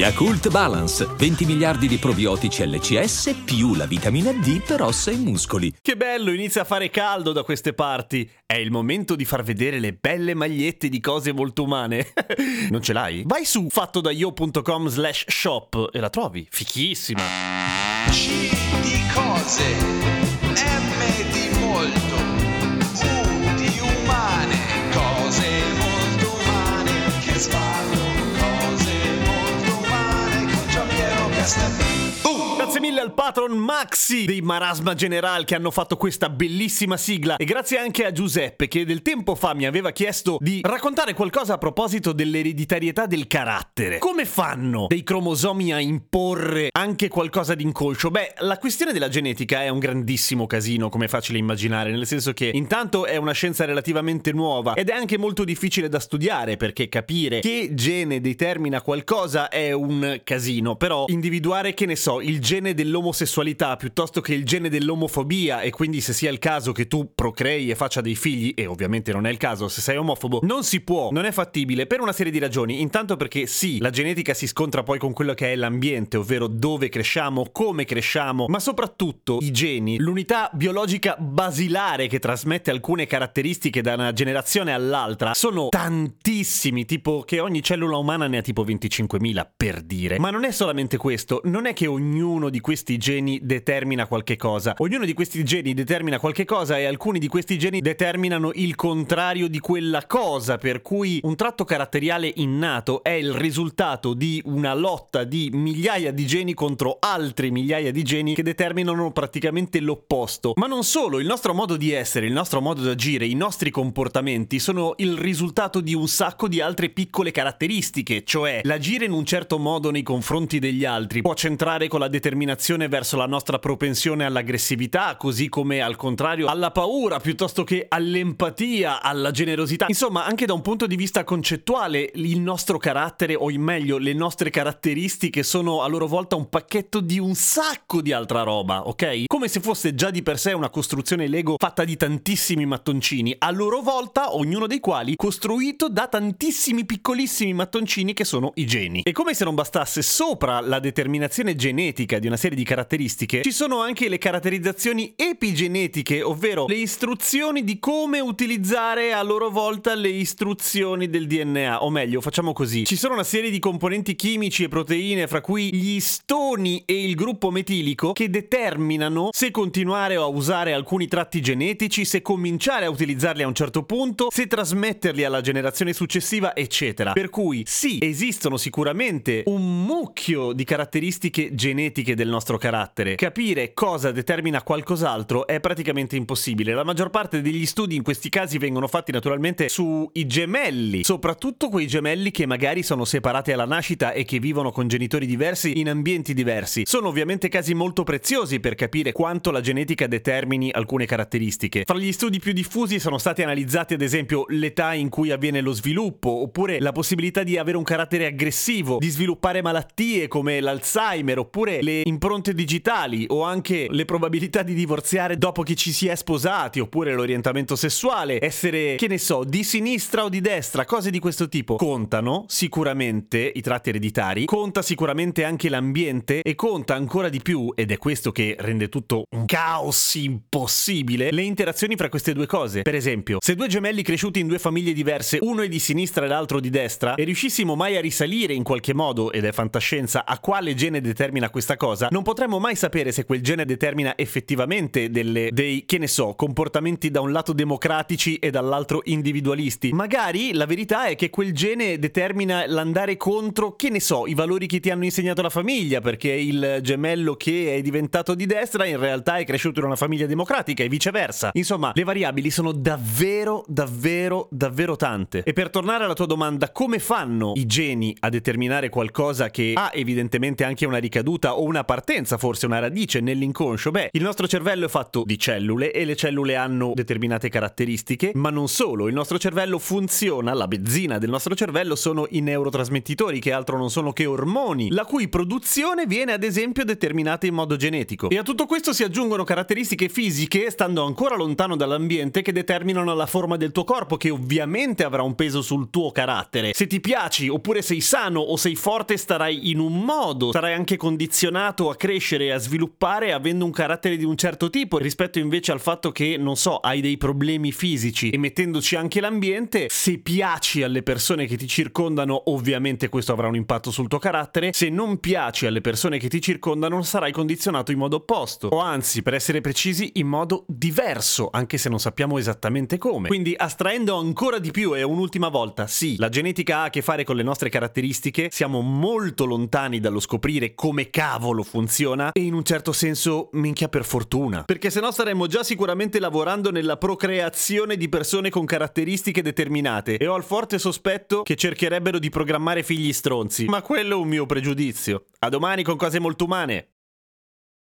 Yakult Balance, 20 miliardi di probiotici LCS più la vitamina D per ossa e muscoli. Che bello, inizia a fare caldo da queste parti. È il momento di far vedere le belle magliette di cose molto umane. non ce l'hai? Vai su fattodaio.com slash shop e la trovi. Fichissima. C di cose, M di molto, U di umane, cose molto umane, che sballo, just a Al patron Maxi dei Marasma General che hanno fatto questa bellissima sigla e grazie anche a Giuseppe che del tempo fa mi aveva chiesto di raccontare qualcosa a proposito dell'ereditarietà del carattere. Come fanno dei cromosomi a imporre anche qualcosa di inconscio? Beh, la questione della genetica è un grandissimo casino, come è facile immaginare, nel senso che intanto è una scienza relativamente nuova ed è anche molto difficile da studiare perché capire che gene determina qualcosa è un casino, però individuare che ne so, il gene dell'omosessualità piuttosto che il gene dell'omofobia e quindi se sia il caso che tu procrei e faccia dei figli e ovviamente non è il caso se sei omofobo, non si può, non è fattibile per una serie di ragioni. Intanto perché sì, la genetica si scontra poi con quello che è l'ambiente, ovvero dove cresciamo, come cresciamo, ma soprattutto i geni, l'unità biologica basilare che trasmette alcune caratteristiche da una generazione all'altra, sono tantissimi, tipo che ogni cellula umana ne ha tipo 25.000 per dire. Ma non è solamente questo, non è che ognuno di questi geni determina qualche cosa. Ognuno di questi geni determina qualche cosa e alcuni di questi geni determinano il contrario di quella cosa, per cui un tratto caratteriale innato è il risultato di una lotta di migliaia di geni contro altri migliaia di geni che determinano praticamente l'opposto. Ma non solo, il nostro modo di essere, il nostro modo di agire, i nostri comportamenti sono il risultato di un sacco di altre piccole caratteristiche, cioè l'agire in un certo modo nei confronti degli altri può centrare con la determinazione verso la nostra propensione all'aggressività, così come al contrario alla paura, piuttosto che all'empatia, alla generosità. Insomma, anche da un punto di vista concettuale, il nostro carattere, o in meglio, le nostre caratteristiche sono a loro volta un pacchetto di un sacco di altra roba, ok? Come se fosse già di per sé una costruzione Lego fatta di tantissimi mattoncini, a loro volta ognuno dei quali costruito da tantissimi piccolissimi mattoncini che sono i geni. E come se non bastasse sopra la determinazione genetica di una serie di caratteristiche, ci sono anche le caratterizzazioni epigenetiche, ovvero le istruzioni di come utilizzare a loro volta le istruzioni del DNA. O meglio, facciamo così. Ci sono una serie di componenti chimici e proteine, fra cui gli stoni e il gruppo metilico, che determinano se continuare a usare alcuni tratti genetici, se cominciare a utilizzarli a un certo punto, se trasmetterli alla generazione successiva, eccetera. Per cui sì, esistono sicuramente un mucchio di caratteristiche genetiche del nostro carattere. Capire cosa determina qualcos'altro è praticamente impossibile. La maggior parte degli studi in questi casi vengono fatti naturalmente sui gemelli, soprattutto quei gemelli che magari sono separati alla nascita e che vivono con genitori diversi in ambienti diversi. Sono ovviamente casi molto preziosi per capire quanto la genetica determini alcune caratteristiche. Fra gli studi più diffusi sono stati analizzati ad esempio l'età in cui avviene lo sviluppo, oppure la possibilità di avere un carattere aggressivo, di sviluppare malattie come l'Alzheimer, oppure le impronte digitali o anche le probabilità di divorziare dopo che ci si è sposati, oppure l'orientamento sessuale, essere, che ne so, di sinistra o di destra, cose di questo tipo. Contano sicuramente i tratti ereditari, conta sicuramente anche l'ambiente e conta ancora di più, ed è questo che rende tutto un caos impossibile, le interazioni fra queste due cose. Per esempio, se due gemelli cresciuti in due famiglie diverse, uno è di sinistra e l'altro di destra, e riuscissimo mai a risalire in qualche modo, ed è fantascienza, a quale gene determina questa cosa, non potremmo mai sapere se quel gene determina effettivamente delle, dei, che ne so, comportamenti da un lato democratici e dall'altro individualisti. Magari la verità è che quel gene determina l'andare contro, che ne so, i valori che ti hanno insegnato la famiglia, perché il gemello che è diventato di destra in realtà è cresciuto in una famiglia democratica e viceversa. Insomma, le variabili sono davvero, davvero, davvero tante. E per tornare alla tua domanda, come fanno i geni a determinare qualcosa che ha evidentemente anche una ricaduta o una partenza conseguenza, forse una radice nell'inconscio. Beh, il nostro cervello è fatto di cellule e le cellule hanno determinate caratteristiche, ma non solo, il nostro cervello funziona, la benzina del nostro cervello sono i neurotrasmettitori, che altro non sono che ormoni, la cui produzione viene ad esempio determinata in modo genetico. E a tutto questo si aggiungono caratteristiche fisiche, stando ancora lontano dall'ambiente, che determinano la forma del tuo corpo, che ovviamente avrà un peso sul tuo carattere. Se ti piaci, oppure sei sano o sei forte, starai in un modo, sarai anche condizionato a crescere e a sviluppare avendo un carattere di un certo tipo, rispetto invece al fatto che, non so, hai dei problemi fisici e mettendoci anche l'ambiente, se piaci alle persone che ti circondano, ovviamente questo avrà un impatto sul tuo carattere, se non piaci alle persone che ti circondano, sarai condizionato in modo opposto, o anzi, per essere precisi, in modo diverso, anche se non sappiamo esattamente come. Quindi, astraendo ancora di più e un'ultima volta, sì, la genetica ha a che fare con le nostre caratteristiche, siamo molto lontani dallo scoprire come cavolo funziona e in un certo senso minchia per fortuna, perché se no staremmo già sicuramente lavorando nella procreazione di persone con caratteristiche determinate e ho il forte sospetto che cercherebbero di programmare figli stronzi, ma quello è un mio pregiudizio. A domani con cose molto umane.